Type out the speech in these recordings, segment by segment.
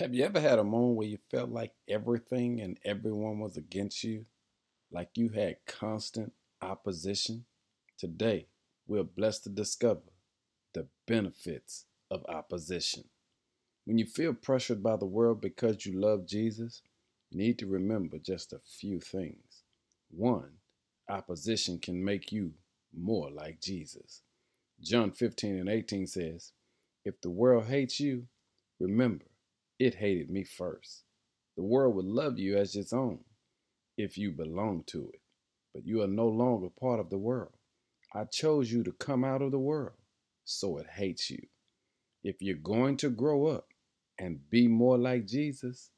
Have you ever had a moment where you felt like everything and everyone was against you? Like you had constant opposition? Today, we're blessed to discover the benefits of opposition. When you feel pressured by the world because you love Jesus, you need to remember just a few things. One, opposition can make you more like Jesus. John 15 and 18 says, If the world hates you, remember, it hated me first. The world would love you as its own if you belong to it, but you are no longer part of the world. I chose you to come out of the world, so it hates you. If you're going to grow up and be more like Jesus,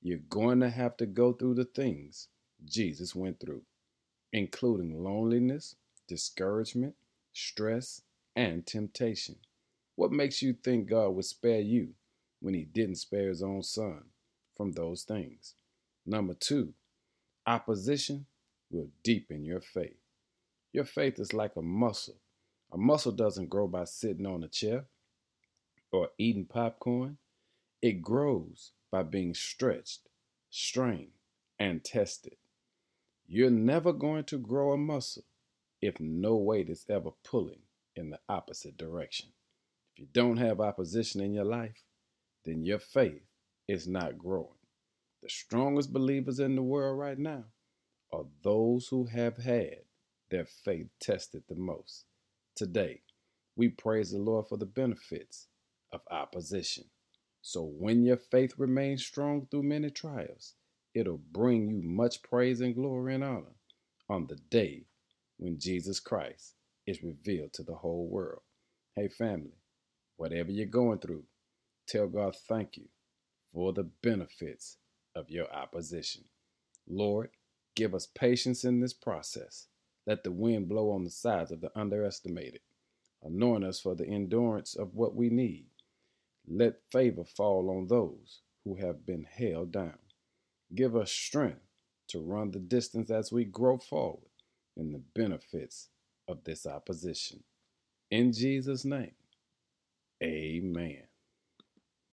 you're going to have to go through the things Jesus went through, including loneliness, discouragement, stress, and temptation. What makes you think God would spare you when he didn't spare his own son from those things. Number two, opposition will deepen your faith. Your faith is like a muscle. A muscle doesn't grow by sitting on a chair or eating popcorn. It grows by being stretched, strained, and tested. You're never going to grow a muscle if no weight is ever pulling in the opposite direction. If you don't have opposition in your life, then your faith is not growing. The strongest believers in the world right now are those who have had their faith tested the most. Today, we praise the Lord for the benefits of opposition. So when your faith remains strong through many trials, it'll bring you much praise and glory and honor on the day when Jesus Christ is revealed to the whole world. Hey, family, whatever you're going through, Tell God thank you for the benefits of your opposition. Lord, give us patience in this process. Let the wind blow on the sides of the underestimated. Anoint us for the endurance of what we need. Let favor fall on those who have been held down. Give us strength to run the distance as we grow forward in the benefits of this opposition. In Jesus' name, amen.